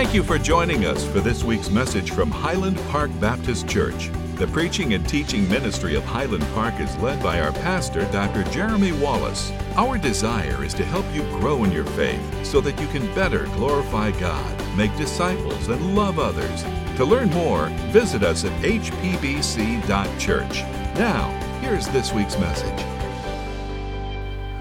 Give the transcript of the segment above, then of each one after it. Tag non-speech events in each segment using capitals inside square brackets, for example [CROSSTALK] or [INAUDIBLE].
Thank you for joining us for this week's message from Highland Park Baptist Church. The preaching and teaching ministry of Highland Park is led by our pastor, Dr. Jeremy Wallace. Our desire is to help you grow in your faith so that you can better glorify God, make disciples, and love others. To learn more, visit us at hpbc.church. Now, here's this week's message.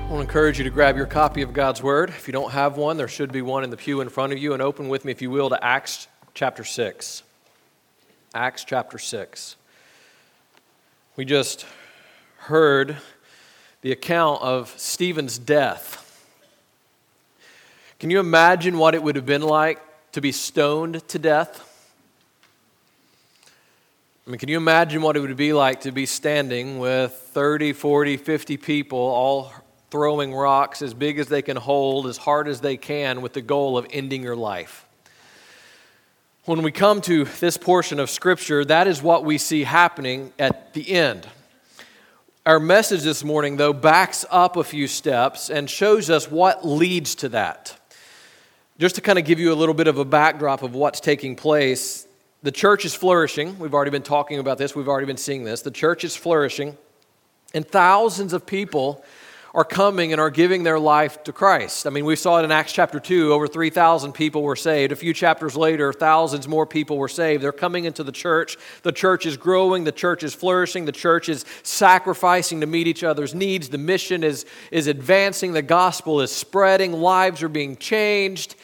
I want to encourage you to grab your copy of God's Word. If you don't have one, there should be one in the pew in front of you, and open with me, if you will, to Acts chapter 6. Acts chapter 6. We just heard the account of Stephen's death. Can you imagine what it would have been like to be stoned to death? I mean, can you imagine what it would be like to be standing with 30, 40, 50 people all throwing rocks as big as they can hold, as hard as they can, with the goal of ending your life? When we come to this portion of Scripture, that is what we see happening at the end. Our message this morning, though, backs up a few steps and shows us what leads to that. Just to kind of give you a little bit of a backdrop of what's taking place, the church is flourishing. We've already been talking about this, we've already been seeing this. The church is flourishing, and thousands of people are coming and are giving their life to Christ. I mean, we saw it in Acts chapter 2, over 3,000 people were saved. A few chapters later, thousands more people were saved. They're coming into the church. The church is growing, the church is flourishing, the church is sacrificing to meet each other's needs. The mission is, is advancing, the gospel is spreading, lives are being changed.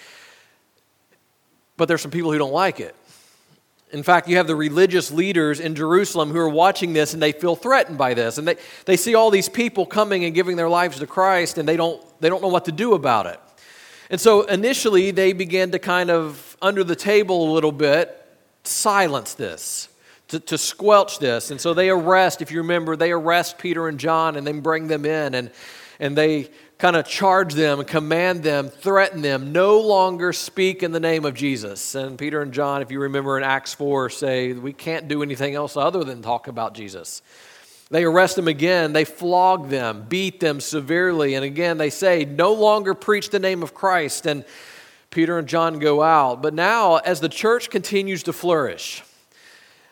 But there's some people who don't like it. In fact, you have the religious leaders in Jerusalem who are watching this and they feel threatened by this. And they, they see all these people coming and giving their lives to Christ and they don't, they don't know what to do about it. And so initially, they began to kind of, under the table a little bit, silence this, to, to squelch this. And so they arrest, if you remember, they arrest Peter and John and then bring them in. And, and they kind of charge them, command them, threaten them, no longer speak in the name of Jesus. And Peter and John, if you remember in Acts 4, say, We can't do anything else other than talk about Jesus. They arrest them again, they flog them, beat them severely, and again they say, No longer preach the name of Christ. And Peter and John go out. But now, as the church continues to flourish,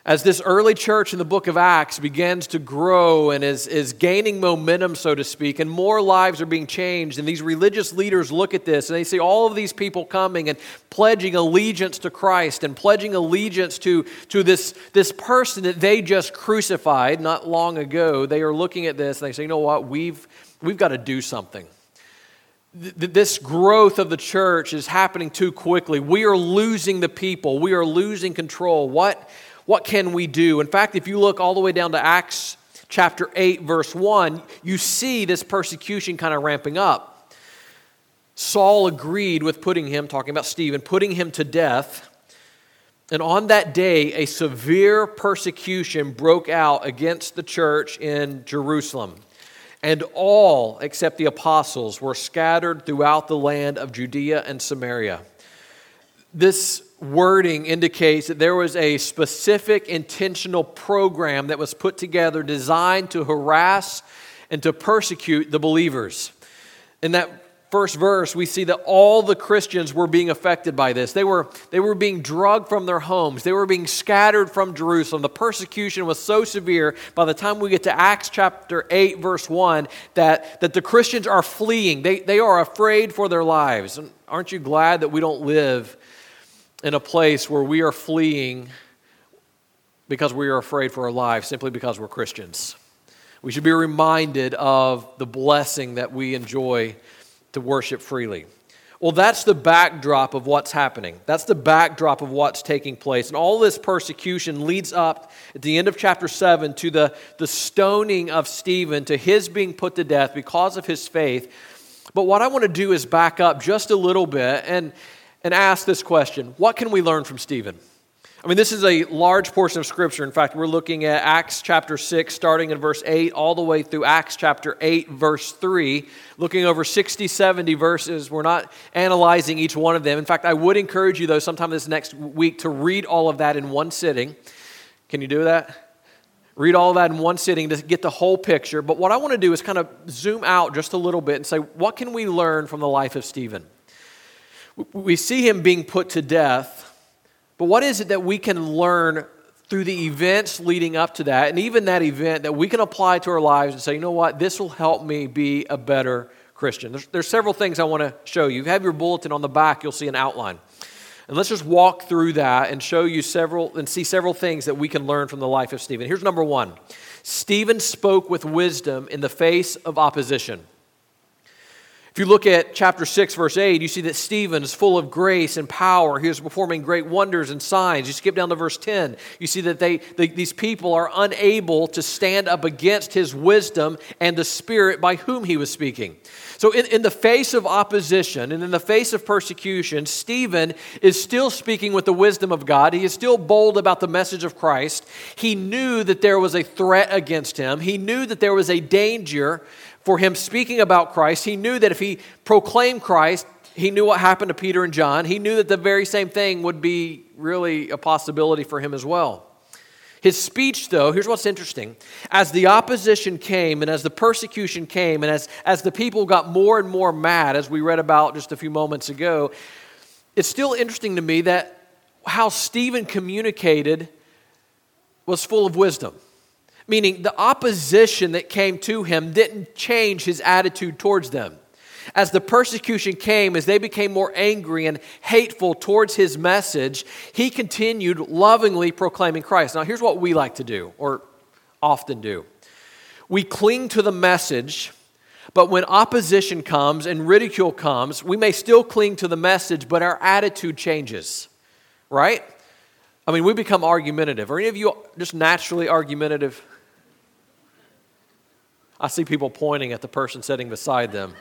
as this early church in the book of Acts begins to grow and is, is gaining momentum, so to speak, and more lives are being changed, and these religious leaders look at this and they see all of these people coming and pledging allegiance to Christ and pledging allegiance to, to this, this person that they just crucified not long ago. They are looking at this and they say, you know what, we've, we've got to do something this growth of the church is happening too quickly. We are losing the people. We are losing control. What, what can we do? In fact, if you look all the way down to Acts chapter 8, verse 1, you see this persecution kind of ramping up. Saul agreed with putting him, talking about Stephen, putting him to death. And on that day, a severe persecution broke out against the church in Jerusalem. And all, except the apostles, were scattered throughout the land of Judea and Samaria. This wording indicates that there was a specific intentional program that was put together designed to harass and to persecute the believers. In that first verse, we see that all the Christians were being affected by this. They were, they were being drugged from their homes, they were being scattered from Jerusalem. The persecution was so severe by the time we get to Acts chapter 8, verse 1, that, that the Christians are fleeing. They, they are afraid for their lives. Aren't you glad that we don't live in a place where we are fleeing because we are afraid for our lives simply because we're Christians. We should be reminded of the blessing that we enjoy to worship freely. Well, that's the backdrop of what's happening. That's the backdrop of what's taking place. And all this persecution leads up at the end of chapter 7 to the, the stoning of Stephen, to his being put to death because of his faith. But what I want to do is back up just a little bit and, and ask this question What can we learn from Stephen? I mean, this is a large portion of Scripture. In fact, we're looking at Acts chapter 6, starting in verse 8, all the way through Acts chapter 8, verse 3, looking over 60, 70 verses. We're not analyzing each one of them. In fact, I would encourage you, though, sometime this next week to read all of that in one sitting. Can you do that? Read all of that in one sitting to get the whole picture. But what I want to do is kind of zoom out just a little bit and say, what can we learn from the life of Stephen? We see him being put to death, but what is it that we can learn through the events leading up to that, and even that event that we can apply to our lives and say, you know what, this will help me be a better Christian? There's, there's several things I want to show you. You have your bulletin on the back, you'll see an outline. And let's just walk through that and show you several and see several things that we can learn from the life of Stephen. Here's number one Stephen spoke with wisdom in the face of opposition. If you look at chapter 6, verse 8, you see that Stephen is full of grace and power. He was performing great wonders and signs. You skip down to verse 10, you see that they, they, these people are unable to stand up against his wisdom and the spirit by whom he was speaking. So, in, in the face of opposition and in the face of persecution, Stephen is still speaking with the wisdom of God. He is still bold about the message of Christ. He knew that there was a threat against him, he knew that there was a danger for him speaking about Christ. He knew that if he proclaimed Christ, he knew what happened to Peter and John. He knew that the very same thing would be really a possibility for him as well. His speech, though, here's what's interesting. As the opposition came and as the persecution came and as, as the people got more and more mad, as we read about just a few moments ago, it's still interesting to me that how Stephen communicated was full of wisdom. Meaning, the opposition that came to him didn't change his attitude towards them. As the persecution came, as they became more angry and hateful towards his message, he continued lovingly proclaiming Christ. Now, here's what we like to do, or often do we cling to the message, but when opposition comes and ridicule comes, we may still cling to the message, but our attitude changes, right? I mean, we become argumentative. Are any of you just naturally argumentative? I see people pointing at the person sitting beside them.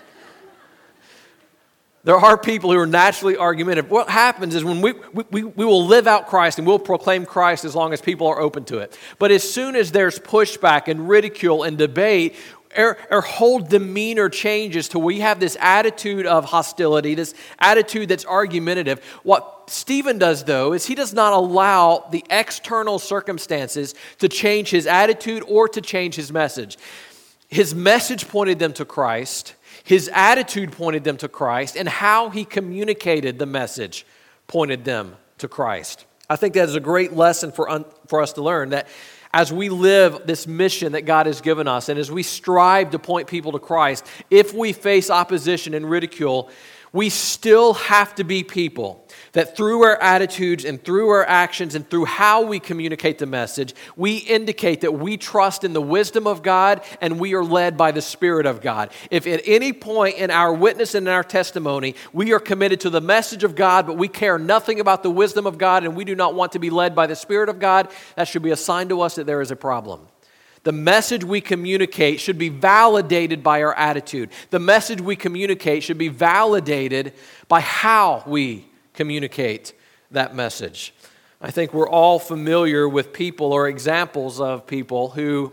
There are people who are naturally argumentative. What happens is when we, we, we will live out Christ and we'll proclaim Christ as long as people are open to it. But as soon as there's pushback and ridicule and debate, our, our, whole demeanor changes to we have this attitude of hostility, this attitude that's argumentative. What Stephen does, though, is he does not allow the external circumstances to change his attitude or to change his message. His message pointed them to Christ, his attitude pointed them to Christ, and how he communicated the message pointed them to Christ. I think that is a great lesson for, un, for us to learn that as we live this mission that God has given us, and as we strive to point people to Christ, if we face opposition and ridicule, we still have to be people that through our attitudes and through our actions and through how we communicate the message, we indicate that we trust in the wisdom of God and we are led by the Spirit of God. If at any point in our witness and in our testimony we are committed to the message of God, but we care nothing about the wisdom of God and we do not want to be led by the Spirit of God, that should be a sign to us that there is a problem. The message we communicate should be validated by our attitude. The message we communicate should be validated by how we communicate that message. I think we're all familiar with people or examples of people who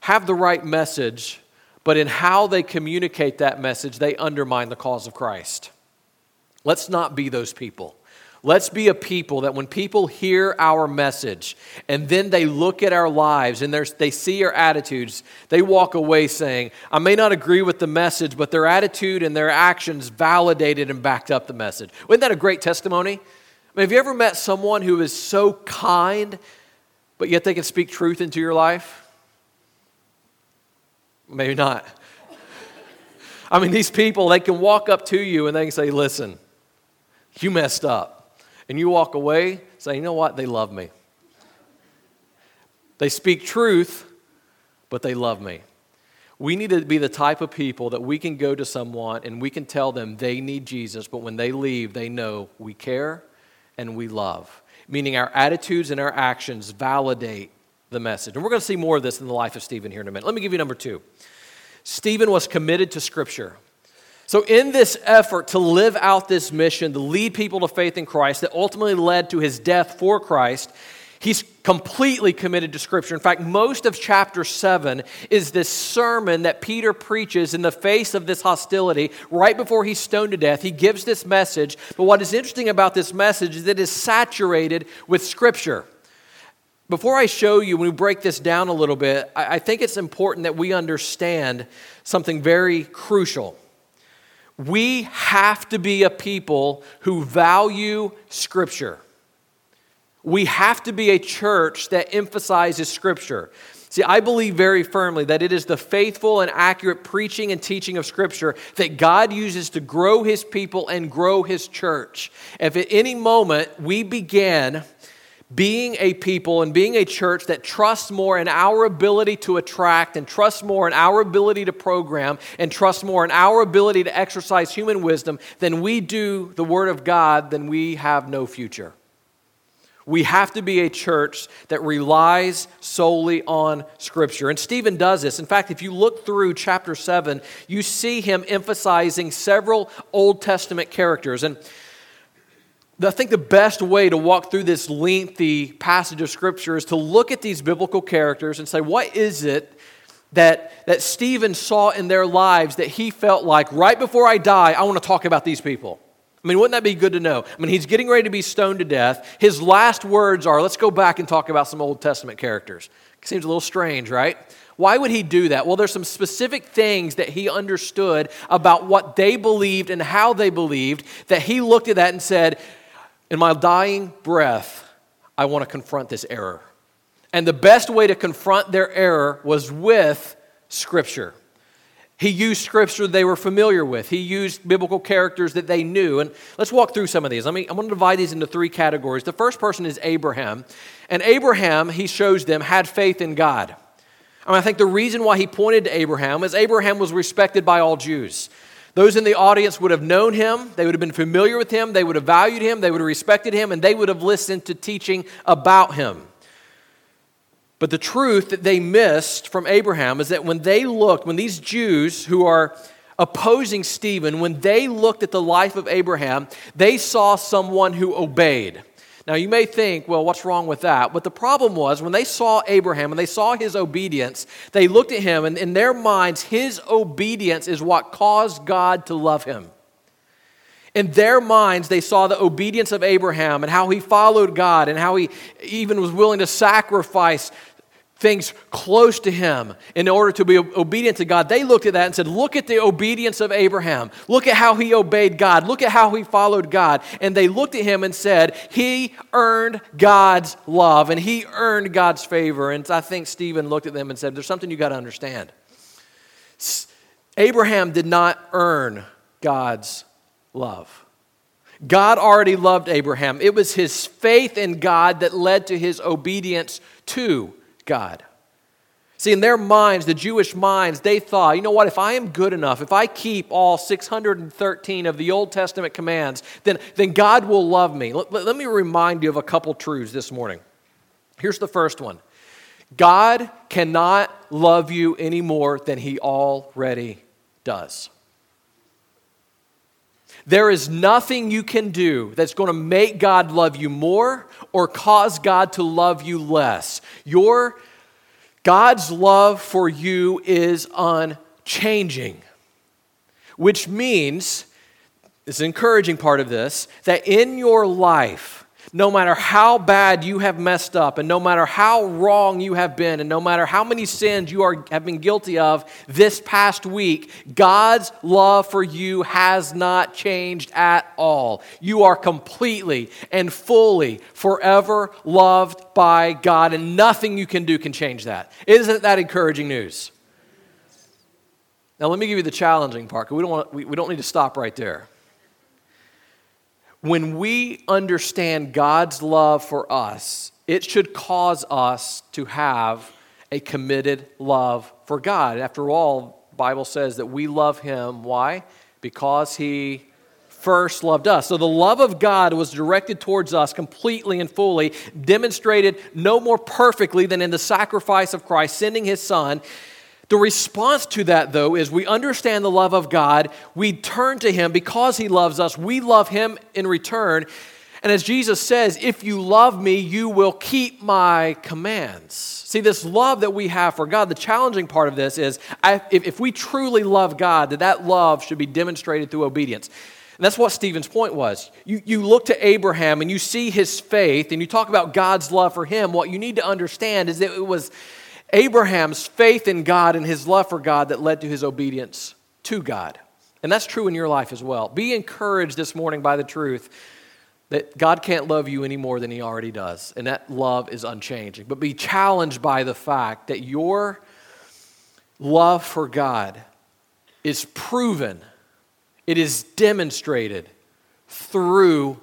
have the right message, but in how they communicate that message, they undermine the cause of Christ. Let's not be those people. Let's be a people that when people hear our message and then they look at our lives and they see our attitudes, they walk away saying, I may not agree with the message, but their attitude and their actions validated and backed up the message. Isn't that a great testimony? I mean, have you ever met someone who is so kind, but yet they can speak truth into your life? Maybe not. [LAUGHS] I mean, these people, they can walk up to you and they can say, Listen, you messed up and you walk away saying, you know what? They love me. They speak truth, but they love me. We need to be the type of people that we can go to someone and we can tell them they need Jesus, but when they leave, they know we care and we love. Meaning our attitudes and our actions validate the message. And we're going to see more of this in the life of Stephen here in a minute. Let me give you number two. Stephen was committed to Scripture. So, in this effort to live out this mission, to lead people to faith in Christ that ultimately led to his death for Christ, he's completely committed to Scripture. In fact, most of chapter 7 is this sermon that Peter preaches in the face of this hostility right before he's stoned to death. He gives this message, but what is interesting about this message is that it is saturated with Scripture. Before I show you, when we break this down a little bit, I think it's important that we understand something very crucial we have to be a people who value Scripture. We have to be a church that emphasizes Scripture. See, I believe very firmly that it is the faithful and accurate preaching and teaching of Scripture that God uses to grow His people and grow His church. If at any moment we begin being a people and being a church that trusts more in our ability to attract and trusts more in our ability to program and trusts more in our ability to exercise human wisdom than we do the Word of God, then we have no future. We have to be a church that relies solely on Scripture. And Stephen does this. In fact, if you look through chapter 7, you see him emphasizing several Old Testament characters. And I think the best way to walk through this lengthy passage of Scripture is to look at these biblical characters and say, what is it that, that Stephen saw in their lives that he felt like, right before I die, I want to talk about these people? I mean, wouldn't that be good to know? I mean, he's getting ready to be stoned to death. His last words are, let's go back and talk about some Old Testament characters. Seems a little strange, right? Why would he do that? Well, there's some specific things that he understood about what they believed and how they believed that he looked at that and said, in my dying breath, I want to confront this error. And the best way to confront their error was with Scripture. He used scripture they were familiar with. He used biblical characters that they knew. And let's walk through some of these. I'm going to divide these into three categories. The first person is Abraham. And Abraham, he shows them, had faith in God. I, mean, I think the reason why he pointed to Abraham is Abraham was respected by all Jews. Those in the audience would have known him, they would have been familiar with him, they would have valued him, they would have respected him, and they would have listened to teaching about him. But the truth that they missed from Abraham is that when they looked, when these Jews who are opposing Stephen, when they looked at the life of Abraham, they saw someone who obeyed. Now, you may think, well, what's wrong with that? But the problem was when they saw Abraham and they saw his obedience, they looked at him, and in their minds, his obedience is what caused God to love him. In their minds, they saw the obedience of Abraham and how he followed God and how he even was willing to sacrifice things close to him in order to be obedient to God, they looked at that and said, Look at the obedience of Abraham. Look at how he obeyed God. Look at how he followed God. And they looked at him and said, He earned God's love and he earned God's favor. And I think Stephen looked at them and said, There's something you got to understand. Abraham did not earn God's love. God already loved Abraham. It was his faith in God that led to his obedience to God. See, in their minds, the Jewish minds, they thought, you know what, if I am good enough, if I keep all 613 of the Old Testament commands, then, then God will love me. Let, let me remind you of a couple truths this morning. Here's the first one God cannot love you any more than he already does. There is nothing you can do that's going to make God love you more or cause God to love you less. Your God's love for you is unchanging, which means, this encouraging part of this, that in your life, no matter how bad you have messed up, and no matter how wrong you have been, and no matter how many sins you are, have been guilty of this past week, God's love for you has not changed at all. You are completely and fully, forever loved by God, and nothing you can do can change that. Isn't that encouraging news? Now, let me give you the challenging part, we, don't we, we don't need to stop right there when we understand God's love for us, it should cause us to have a committed love for God. After all, Bible says that we love him why? Because he first loved us. So the love of God was directed towards us completely and fully, demonstrated no more perfectly than in the sacrifice of Christ, sending his son. The response to that, though, is we understand the love of God. We turn to Him because He loves us. We love Him in return. And as Jesus says, if you love me, you will keep my commands. See, this love that we have for God, the challenging part of this is if, if we truly love God, that that love should be demonstrated through obedience. And that's what Stephen's point was. You, you look to Abraham and you see his faith and you talk about God's love for him. What you need to understand is that it was Abraham's faith in God and his love for God that led to his obedience to God. And that's true in your life as well. Be encouraged this morning by the truth that God can't love you any more than He already does, and that love is unchanging. But be challenged by the fact that your love for God is proven, it is demonstrated through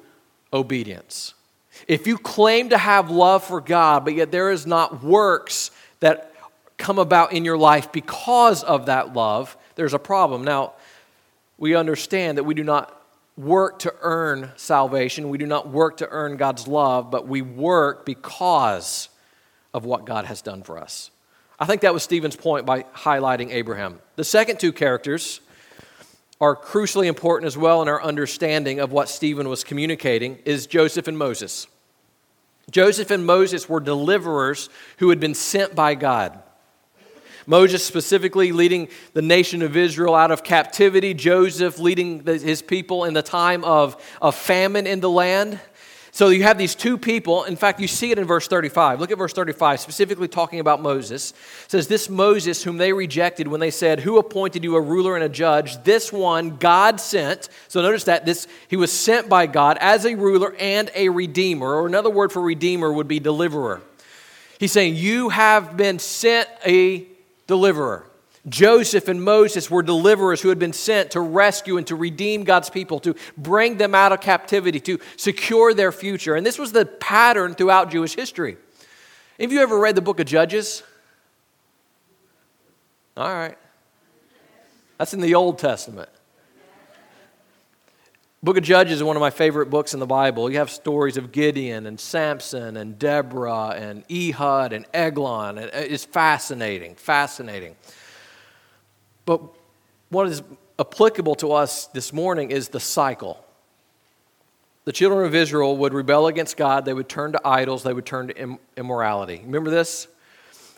obedience. If you claim to have love for God, but yet there is not works that come about in your life because of that love, there's a problem. Now, we understand that we do not work to earn salvation. We do not work to earn God's love, but we work because of what God has done for us. I think that was Stephen's point by highlighting Abraham. The second two characters are crucially important as well in our understanding of what Stephen was communicating is Joseph and Moses. Joseph and Moses were deliverers who had been sent by God. Moses specifically leading the nation of Israel out of captivity, Joseph leading his people in the time of, of famine in the land. So you have these two people. In fact, you see it in verse 35. Look at verse 35, specifically talking about Moses. It says, This Moses, whom they rejected when they said, Who appointed you a ruler and a judge? This one God sent. So notice that this he was sent by God as a ruler and a redeemer, or another word for redeemer would be deliverer. He's saying, You have been sent a deliverer. Joseph and Moses were deliverers who had been sent to rescue and to redeem God's people, to bring them out of captivity, to secure their future. And this was the pattern throughout Jewish history. Have you ever read the book of Judges? All right. That's in the Old Testament. Book of Judges is one of my favorite books in the Bible. You have stories of Gideon and Samson and Deborah and Ehud and Eglon. It's fascinating, fascinating. But what is applicable to us this morning is the cycle. The children of Israel would rebel against God, they would turn to idols, they would turn to immorality. Remember this?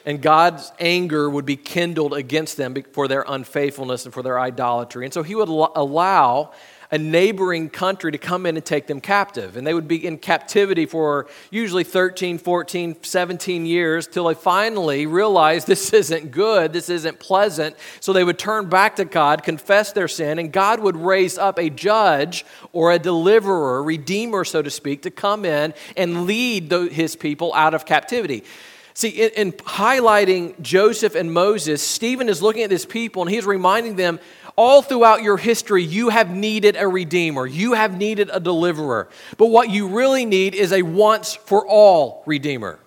And God's anger would be kindled against them for their unfaithfulness and for their idolatry. And so he would allow a neighboring country to come in and take them captive. And they would be in captivity for usually 13, 14, 17 years till they finally realized this [LAUGHS] isn't good, this isn't pleasant. So they would turn back to God, confess their sin, and God would raise up a judge or a deliverer, redeemer, so to speak, to come in and lead his people out of captivity. See, in, in, highlighting Joseph and Moses, Stephen is looking at these people and he's reminding them all throughout your history, you have needed a redeemer, you have needed a deliverer. But what you really need is a once for all redeemer.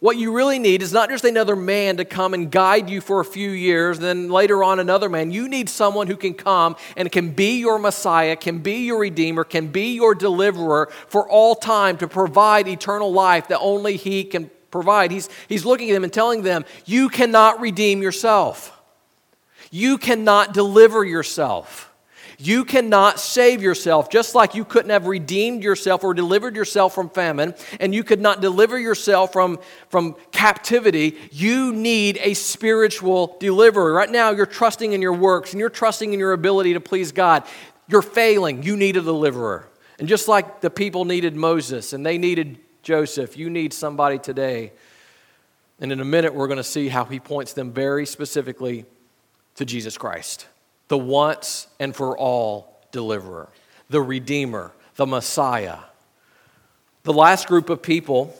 What you really need is not just another man to come and guide you for a few years, then later on another man. You need someone who can come and can be your Messiah, can be your Redeemer, can be your deliverer for all time to provide eternal life that only He can provide. He's, he's looking at them and telling them, You cannot redeem yourself. You cannot deliver yourself. You cannot save yourself, just like you couldn't have redeemed yourself or delivered yourself from famine, and you could not deliver yourself from, from captivity. You need a spiritual deliverer. Right now, you're trusting in your works and you're trusting in your ability to please God. You're failing. You need a deliverer. And just like the people needed Moses and they needed Joseph, you need somebody today. And in a minute, we're going to see how he points them very specifically to Jesus Christ, the once and for all deliverer, the Redeemer, the Messiah. The last group of people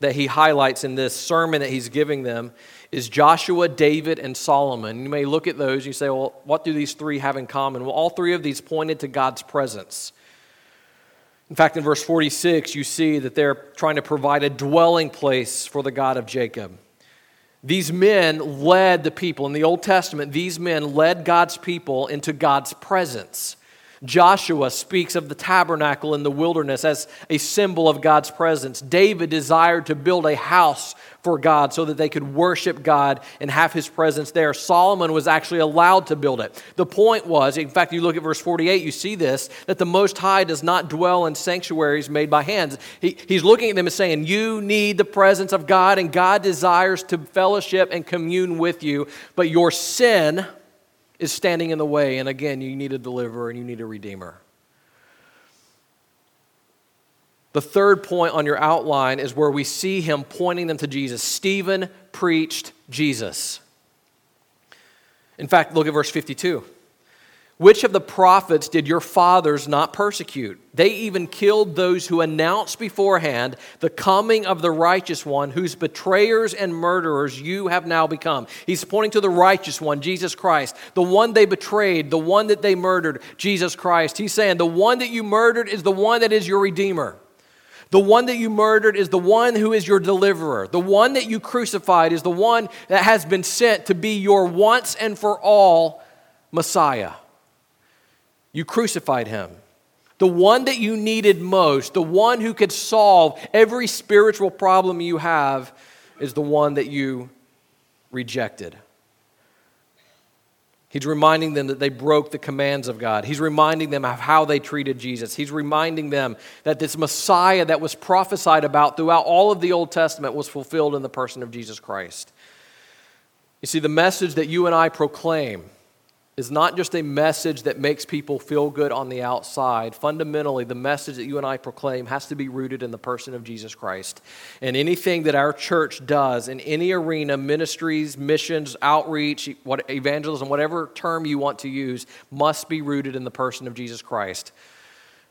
that he highlights in this sermon that he's giving them is Joshua, David, and Solomon. You may look at those and you say, well, what do these three have in common? Well, all three of these pointed to God's presence. In fact, in verse 46, you see that they're trying to provide a dwelling place for the God of Jacob. These men led the people. In the Old Testament, these men led God's people into God's presence. Joshua speaks of the tabernacle in the wilderness as a symbol of God's presence. David desired to build a house for God so that they could worship God and have his presence there. Solomon was actually allowed to build it. The point was, in fact, you look at verse 48, you see this, that the Most High does not dwell in sanctuaries made by hands. He, he's looking at them and saying, You need the presence of God, and God desires to fellowship and commune with you, but your sin is standing in the way. And again, you need a deliverer and you need a redeemer. The third point on your outline is where we see him pointing them to Jesus. Stephen preached Jesus. In fact, look at verse 52. Which of the prophets did your fathers not persecute? They even killed those who announced beforehand the coming of the righteous one, whose betrayers and murderers you have now become. He's pointing to the righteous one, Jesus Christ, the one they betrayed, the one that they murdered, Jesus Christ. He's saying, The one that you murdered is the one that is your Redeemer. The one that you murdered is the one who is your deliverer. The one that you crucified is the one that has been sent to be your once and for all Messiah. You crucified him. The one that you needed most, the one who could solve every spiritual problem you have, is the one that you rejected. He's reminding them that they broke the commands of God. He's reminding them of how they treated Jesus. He's reminding them that this Messiah that was prophesied about throughout all of the Old Testament was fulfilled in the person of Jesus Christ. You see, the message that you and I proclaim is not just a message that makes people feel good on the outside. Fundamentally, the message that you and I proclaim has to be rooted in the person of Jesus Christ. And anything that our church does in any arena, ministries, missions, outreach, what, evangelism, whatever term you want to use, must be rooted in the person of Jesus Christ.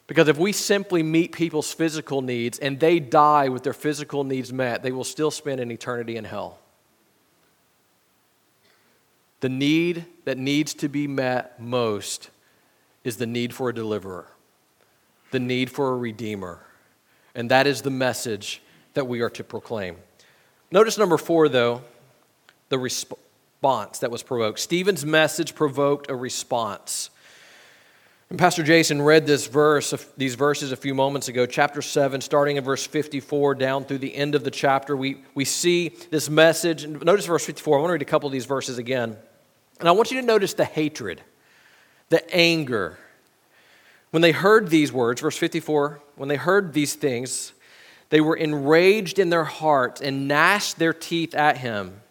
Because if we simply meet people's physical needs and they die with their physical needs met, they will still spend an eternity in hell. The need that needs to be met most is the need for a deliverer, the need for a redeemer. And that is the message that we are to proclaim. Notice number four, though, the response that was provoked. Stephen's message provoked a response. And Pastor Jason read this verse, these verses a few moments ago, chapter 7, starting in verse 54 down through the end of the chapter. We, we see this message. Notice verse 54. I want to read a couple of these verses again. And I want you to notice the hatred, the anger. When they heard these words, verse 54, when they heard these things, they were enraged in their hearts and gnashed their teeth at him.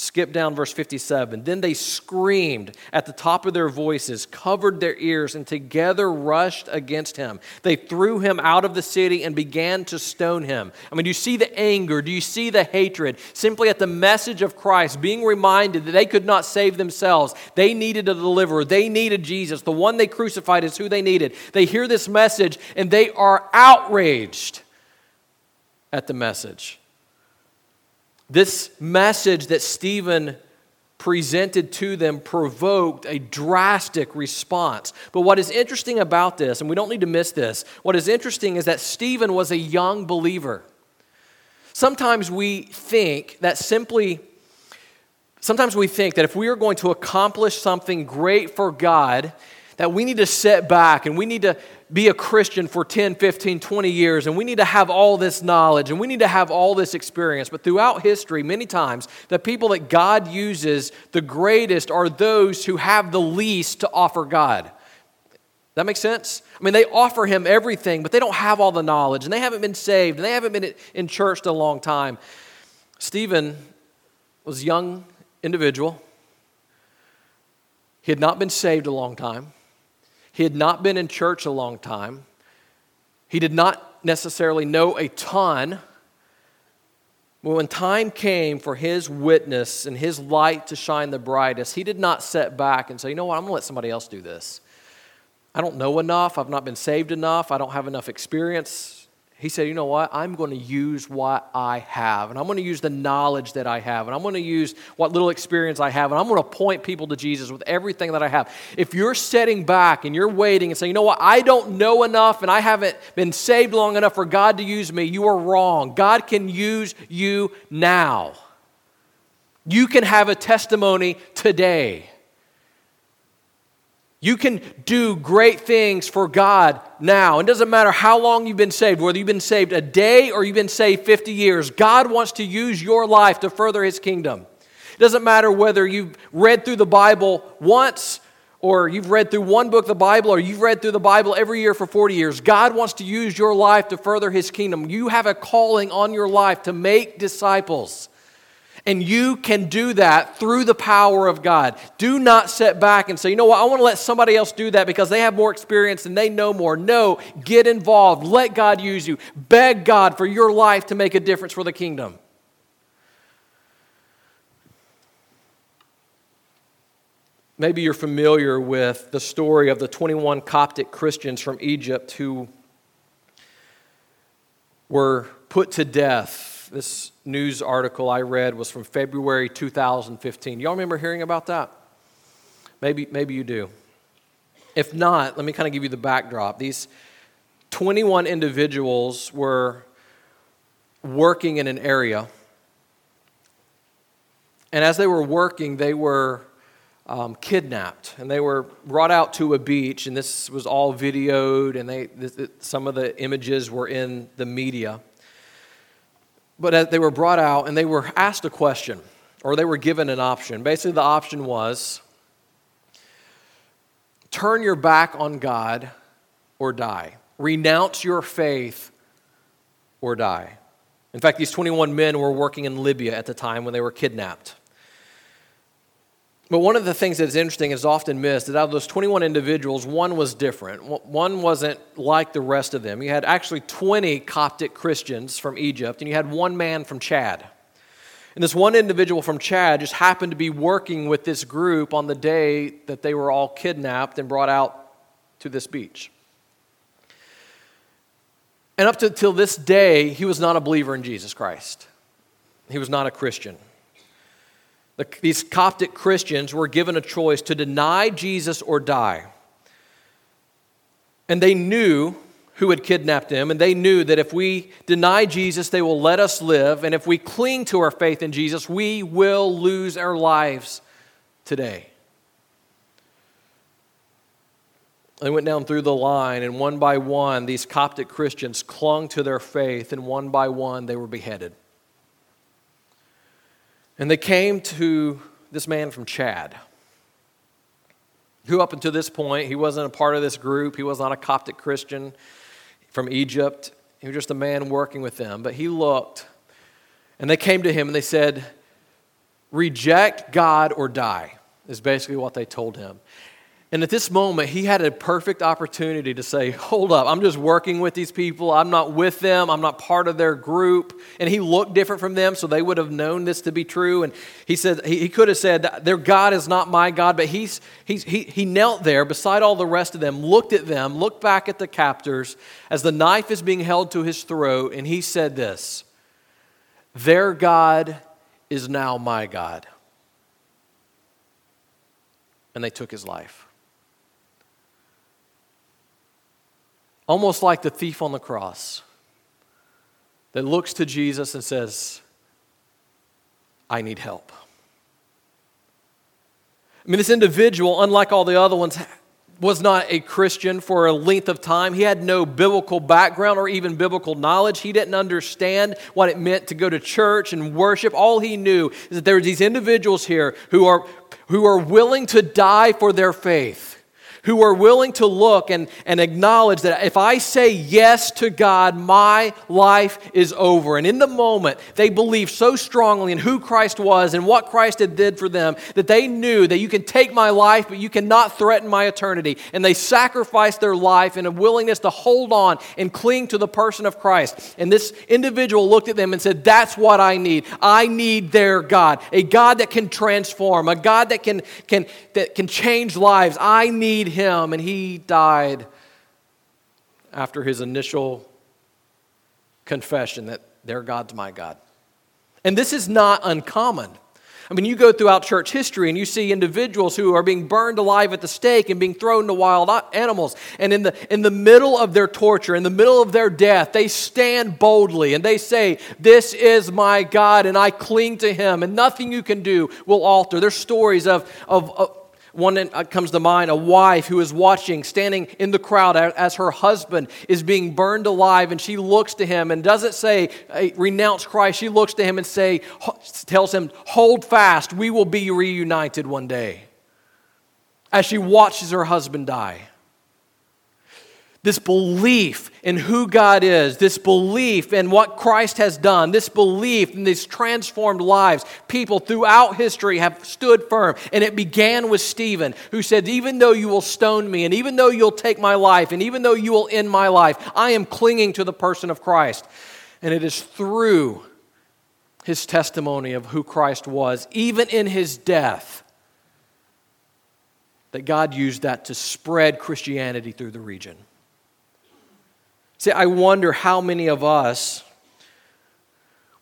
Skip down verse 57. Then they screamed at the top of their voices, covered their ears, and together rushed against him. They threw him out of the city and began to stone him. I mean, do you see the anger? Do you see the hatred? Simply at the message of Christ, being reminded that they could not save themselves. They needed a deliverer. They needed Jesus. The one they crucified is who they needed. They hear this message and they are outraged at the message. This message that Stephen presented to them provoked a drastic response. But what is interesting about this, and we don't need to miss this, what is interesting is that Stephen was a young believer. Sometimes we think that simply, sometimes we think that if we are going to accomplish something great for God, that we need to sit back and we need to be a Christian for 10, 15, 20 years, and we need to have all this knowledge and we need to have all this experience. But throughout history, many times, the people that God uses the greatest are those who have the least to offer God. That makes sense? I mean, they offer him everything, but they don't have all the knowledge, and they haven't been saved, and they haven't been in church a long time. Stephen was a young individual. He had not been saved a long time. He had not been in church a long time. He did not necessarily know a ton. But when time came for his witness and his light to shine the brightest, he did not set back and say, you know what, I'm going to let somebody else do this. I don't know enough. I've not been saved enough. I don't have enough experience he said, You know what? I'm going to use what I have, and I'm going to use the knowledge that I have, and I'm going to use what little experience I have, and I'm going to point people to Jesus with everything that I have. If you're sitting back and you're waiting and saying, You know what? I don't know enough, and I haven't been saved long enough for God to use me, you are wrong. God can use you now. You can have a testimony today. You can do great things for God now. It doesn't matter how long you've been saved, whether you've been saved a day or you've been saved 50 years. God wants to use your life to further His kingdom. It doesn't matter whether you've read through the Bible once or you've read through one book of the Bible or you've read through the Bible every year for 40 years. God wants to use your life to further His kingdom. You have a calling on your life to make disciples. And you can do that through the power of God. Do not sit back and say, you know what, I want to let somebody else do that because they have more experience and they know more. No, get involved. Let God use you. Beg God for your life to make a difference for the kingdom. maybe you're familiar with the story of the 21 Coptic Christians from Egypt who were put to death. This news article I read was from February 2015. Y'all remember hearing about that? Maybe, maybe you do. If not, let me kind of give you the backdrop. These 21 individuals were working in an area, and as they were working, they were um, kidnapped and they were brought out to a beach and this was all videoed and they, this, some of the images were in the media but they were brought out and they were asked a question or they were given an option. Basically the option was turn your back on god or die. Renounce your faith or die. In fact these 21 men were working in libya at the time when they were kidnapped but one of the things that's interesting is often missed that out of those 21 individuals, one was different. One wasn't like the rest of them. You had actually 20 Coptic Christians from Egypt, and you had one man from Chad. And this one individual from Chad just happened to be working with this group on the day that they were all kidnapped and brought out to this beach. And up to till this day, he was not a believer in Jesus Christ. He was not a Christian. The, these Coptic Christians were given a choice to deny Jesus or die. And they knew who had kidnapped them, and they knew that if we deny Jesus, they will let us live, and if we cling to our faith in Jesus, we will lose our lives today. They went down through the line, and one by one, these Coptic Christians clung to their faith, and one by one, they were beheaded. And they came to this man from Chad, who up until this point, he wasn't a part of this group. He was not a Coptic Christian from Egypt. He was just a man working with them. But he looked, and they came to him and they said, Reject God or die, is basically what they told him. And at this moment, he had a perfect opportunity to say, Hold up, I'm just working with these people. I'm not with them. I'm not part of their group. And he looked different from them, so they would have known this to be true. And he said, He, he could have said, Their God is not my God. But he's, he's, he, he knelt there beside all the rest of them, looked at them, looked back at the captors as the knife is being held to his throat, and he said this Their God is now my God. And they took his life. Almost like the thief on the cross that looks to Jesus and says, I need help. I mean, this individual, unlike all the other ones, was not a Christian for a length of time. He had no biblical background or even biblical knowledge. He didn't understand what it meant to go to church and worship. All he knew is that there were these individuals here who are, who are willing to die for their faith who are willing to look and, and acknowledge that if I say yes to God, my life is over. And in the moment, they believed so strongly in who Christ was and what Christ had did for them that they knew that you can take my life, but you cannot threaten my eternity. And they sacrificed their life in a willingness to hold on and cling to the person of Christ. And this individual looked at them and said, That's what I need. I need their God, a God that can transform, a God that can, can, that can change lives. I need him, and he died after his initial confession that their God's my God. And this is not uncommon. I mean, you go throughout church history and you see individuals who are being burned alive at the stake and being thrown to wild animals. And in the, in the middle of their torture, in the middle of their death, they stand boldly and they say, This is my God, and I cling to him, and nothing you can do will alter. There's stories of, of, of one uh, comes to mind a wife who is watching, standing in the crowd as her husband is being burned alive, and she looks to him and doesn't say, renounce Christ. She looks to him and say, tells him, hold fast, we will be reunited one day. As she watches her husband die. This belief in who God is, this belief in what Christ has done, this belief in these transformed lives, people throughout history have stood firm. And it began with Stephen, who said, Even though you will stone me, and even though you'll take my life, and even though you will end my life, I am clinging to the person of Christ. And it is through his testimony of who Christ was, even in his death, that God used that to spread Christianity through the region. See, I wonder how many of us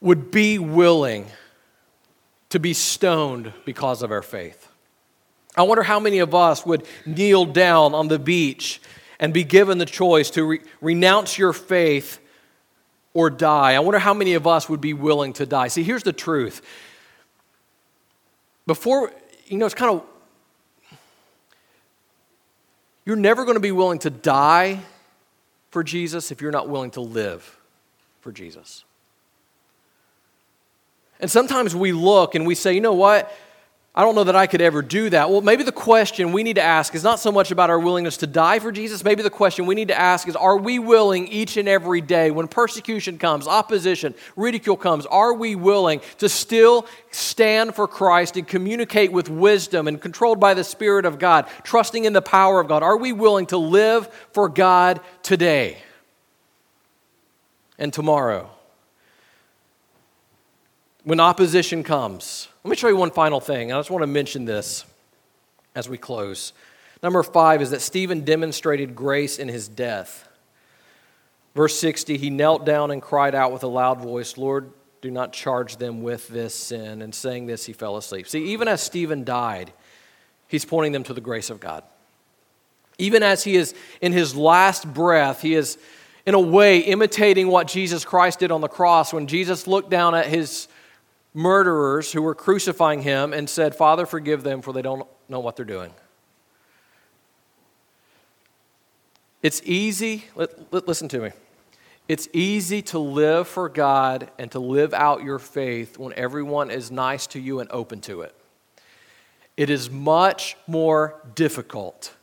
would be willing to be stoned because of our faith. I wonder how many of us would kneel down on the beach and be given the choice to re- renounce your faith or die. I wonder how many of us would be willing to die. See, here's the truth. Before, you know, it's kind of, you're never going to be willing to die for Jesus if you're not willing to live for Jesus. And sometimes we look and we say, you know what? I don't know that I could ever do that. Well, maybe the question we need to ask is not so much about our willingness to die for Jesus. Maybe the question we need to ask is are we willing each and every day when persecution comes, opposition, ridicule comes, are we willing to still stand for Christ and communicate with wisdom and controlled by the Spirit of God, trusting in the power of God? Are we willing to live for God today and tomorrow? When opposition comes, let me show you one final thing. I just want to mention this as we close. Number five is that Stephen demonstrated grace in his death. Verse 60, he knelt down and cried out with a loud voice, Lord, do not charge them with this sin. And saying this, he fell asleep. See, even as Stephen died, he's pointing them to the grace of God. Even as he is in his last breath, he is, in a way, imitating what Jesus Christ did on the cross when Jesus looked down at his murderers who were crucifying him and said, Father, forgive them, for they don't know what they're doing. It's easy, listen to me. It's easy to live for God and to live out your faith when everyone is nice to you and open to it. It is much more difficult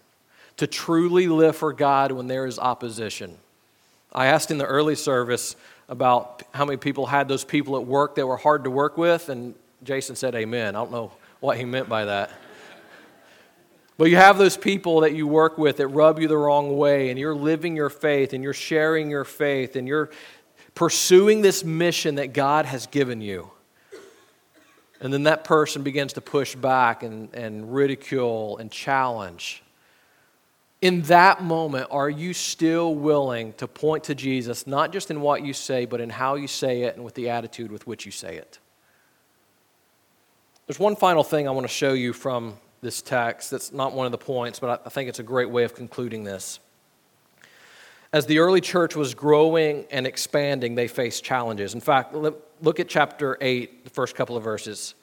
to truly live for God when there is opposition. I asked in the early service, about how many people had those people at work that were hard to work with, and Jason said amen. I don't know what he meant by that. [LAUGHS] But you have those people that you work with that rub you the wrong way, and you're living your faith, and you're sharing your faith, and you're pursuing this mission that God has given you. And then that person begins to push back and, and ridicule and challenge in that moment, are you still willing to point to Jesus, not just in what you say, but in how you say it and with the attitude with which you say it? There's one final thing I want to show you from this text that's not one of the points, but I think it's a great way of concluding this. As the early church was growing and expanding, they faced challenges. In fact, look at chapter 8, the first couple of verses.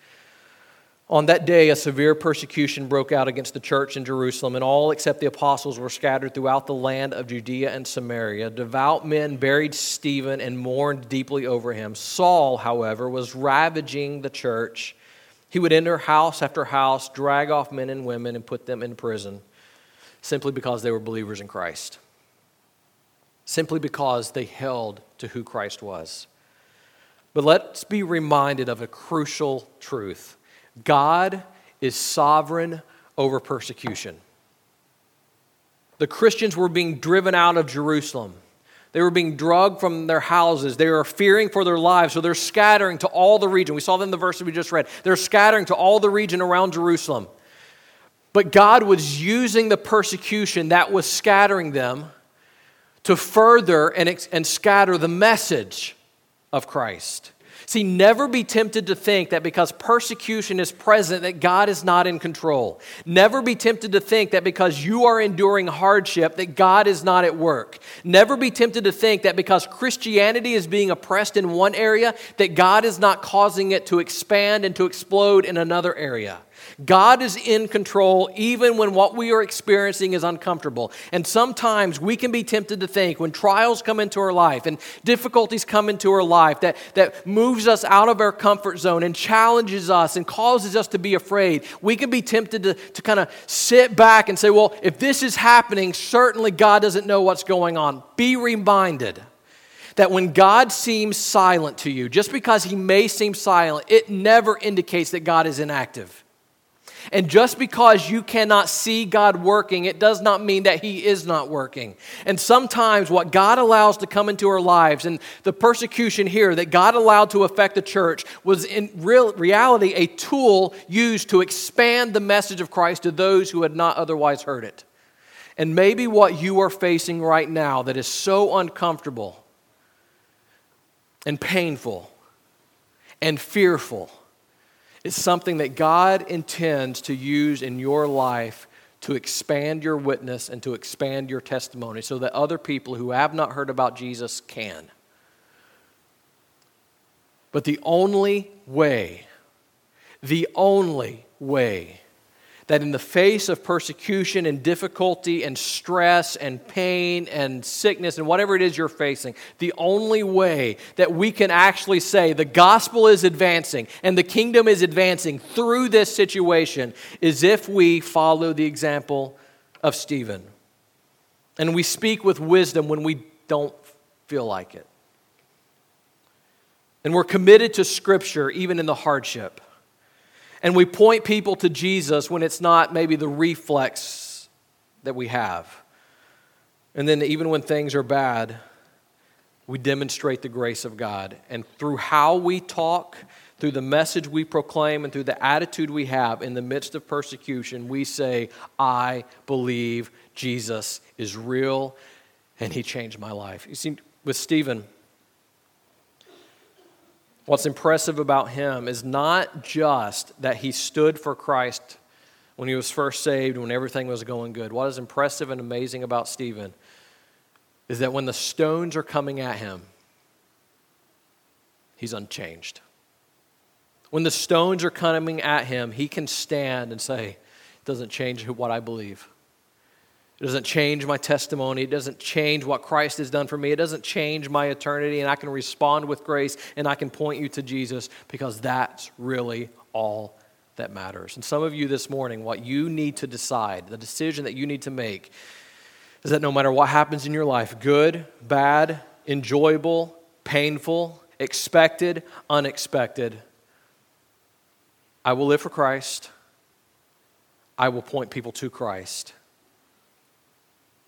On that day, a severe persecution broke out against the church in Jerusalem, and all except the apostles were scattered throughout the land of Judea and Samaria. Devout men buried Stephen and mourned deeply over him. Saul, however, was ravaging the church. He would enter house after house, drag off men and women, and put them in prison simply because they were believers in Christ, simply because they held to who Christ was. But let's be reminded of a crucial truth God is sovereign over persecution. The Christians were being driven out of Jerusalem. They were being drugged from their houses. They were fearing for their lives. So they're scattering to all the region. We saw that in the verse we just read. They're scattering to all the region around Jerusalem. But God was using the persecution that was scattering them to further and, and scatter the message of Christ. See, never be tempted to think that because persecution is present, that God is not in control. Never be tempted to think that because you are enduring hardship, that God is not at work. Never be tempted to think that because Christianity is being oppressed in one area, that God is not causing it to expand and to explode in another area. God is in control even when what we are experiencing is uncomfortable. And sometimes we can be tempted to think when trials come into our life and difficulties come into our life that, that moves us out of our comfort zone and challenges us and causes us to be afraid, we can be tempted to, to kind of sit back and say, well, if this is happening, certainly God doesn't know what's going on. Be reminded that when God seems silent to you, just because he may seem silent, it never indicates that God is inactive. And just because you cannot see God working, it does not mean that He is not working. And sometimes what God allows to come into our lives, and the persecution here that God allowed to affect the church, was in real reality a tool used to expand the message of Christ to those who had not otherwise heard it. And maybe what you are facing right now that is so uncomfortable and painful and fearful is something that God intends to use in your life to expand your witness and to expand your testimony so that other people who have not heard about Jesus can. But the only way, the only way that in the face of persecution and difficulty and stress and pain and sickness and whatever it is you're facing, the only way that we can actually say the gospel is advancing and the kingdom is advancing through this situation is if we follow the example of Stephen. And we speak with wisdom when we don't feel like it. And we're committed to Scripture even in the hardship. And we point people to Jesus when it's not maybe the reflex that we have. And then, even when things are bad, we demonstrate the grace of God. And through how we talk, through the message we proclaim, and through the attitude we have in the midst of persecution, we say, I believe Jesus is real and he changed my life. You see, with Stephen, What's impressive about him is not just that he stood for Christ when he was first saved, when everything was going good. What is impressive and amazing about Stephen is that when the stones are coming at him, he's unchanged. When the stones are coming at him, he can stand and say, It doesn't change what I believe. It doesn't change my testimony. It doesn't change what Christ has done for me. It doesn't change my eternity. And I can respond with grace and I can point you to Jesus because that's really all that matters. And some of you this morning, what you need to decide, the decision that you need to make, is that no matter what happens in your life good, bad, enjoyable, painful, expected, unexpected I will live for Christ. I will point people to Christ.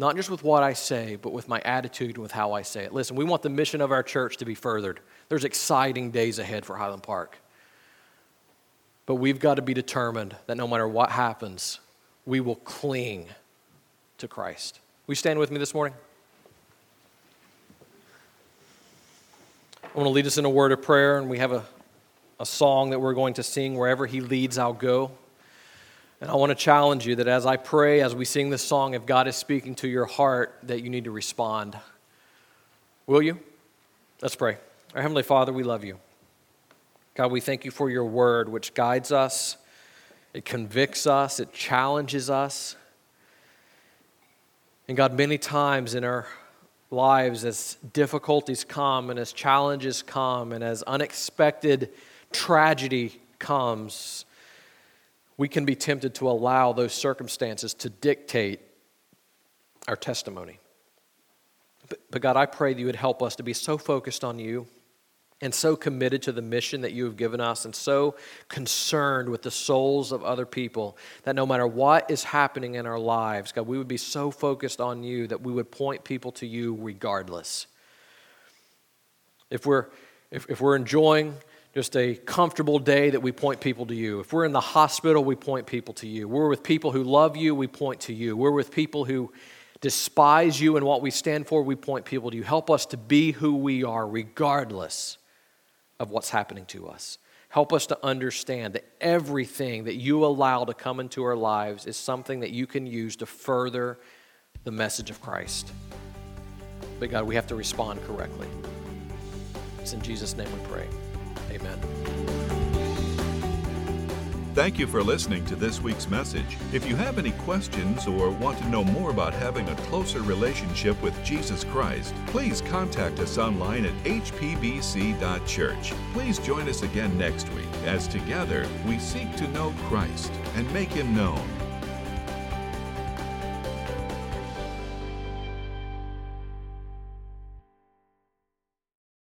Not just with what I say, but with my attitude and with how I say it. Listen, we want the mission of our church to be furthered. There's exciting days ahead for Highland Park. But we've got to be determined that no matter what happens, we will cling to Christ. Will you stand with me this morning? I want to lead us in a word of prayer, and we have a, a song that we're going to sing. Wherever He leads, I'll go. And I want to challenge you that as I pray, as we sing this song, if God is speaking to your heart, that you need to respond. Will you? Let's pray. Our Heavenly Father, we love you. God, we thank you for your word, which guides us, it convicts us, it challenges us. And God, many times in our lives, as difficulties come and as challenges come and as unexpected tragedy comes, we can be tempted to allow those circumstances to dictate our testimony. But, but, God, I pray that you would help us to be so focused on you and so committed to the mission that you have given us and so concerned with the souls of other people that no matter what is happening in our lives, God, we would be so focused on you that we would point people to you regardless. If we're, if, if we're enjoying just a comfortable day that we point people to you. If we're in the hospital, we point people to you. We're with people who love you, we point to you. We're with people who despise you and what we stand for, we point people to you. Help us to be who we are, regardless of what's happening to us. Help us to understand that everything that you allow to come into our lives is something that you can use to further the message of Christ. But God, we have to respond correctly. It's in Jesus' name we pray. Amen. Thank you for listening to this week's message. If you have any questions or want to know more about having a closer relationship with Jesus Christ, please contact us online at hpbc.church. Please join us again next week as together we seek to know Christ and make him known.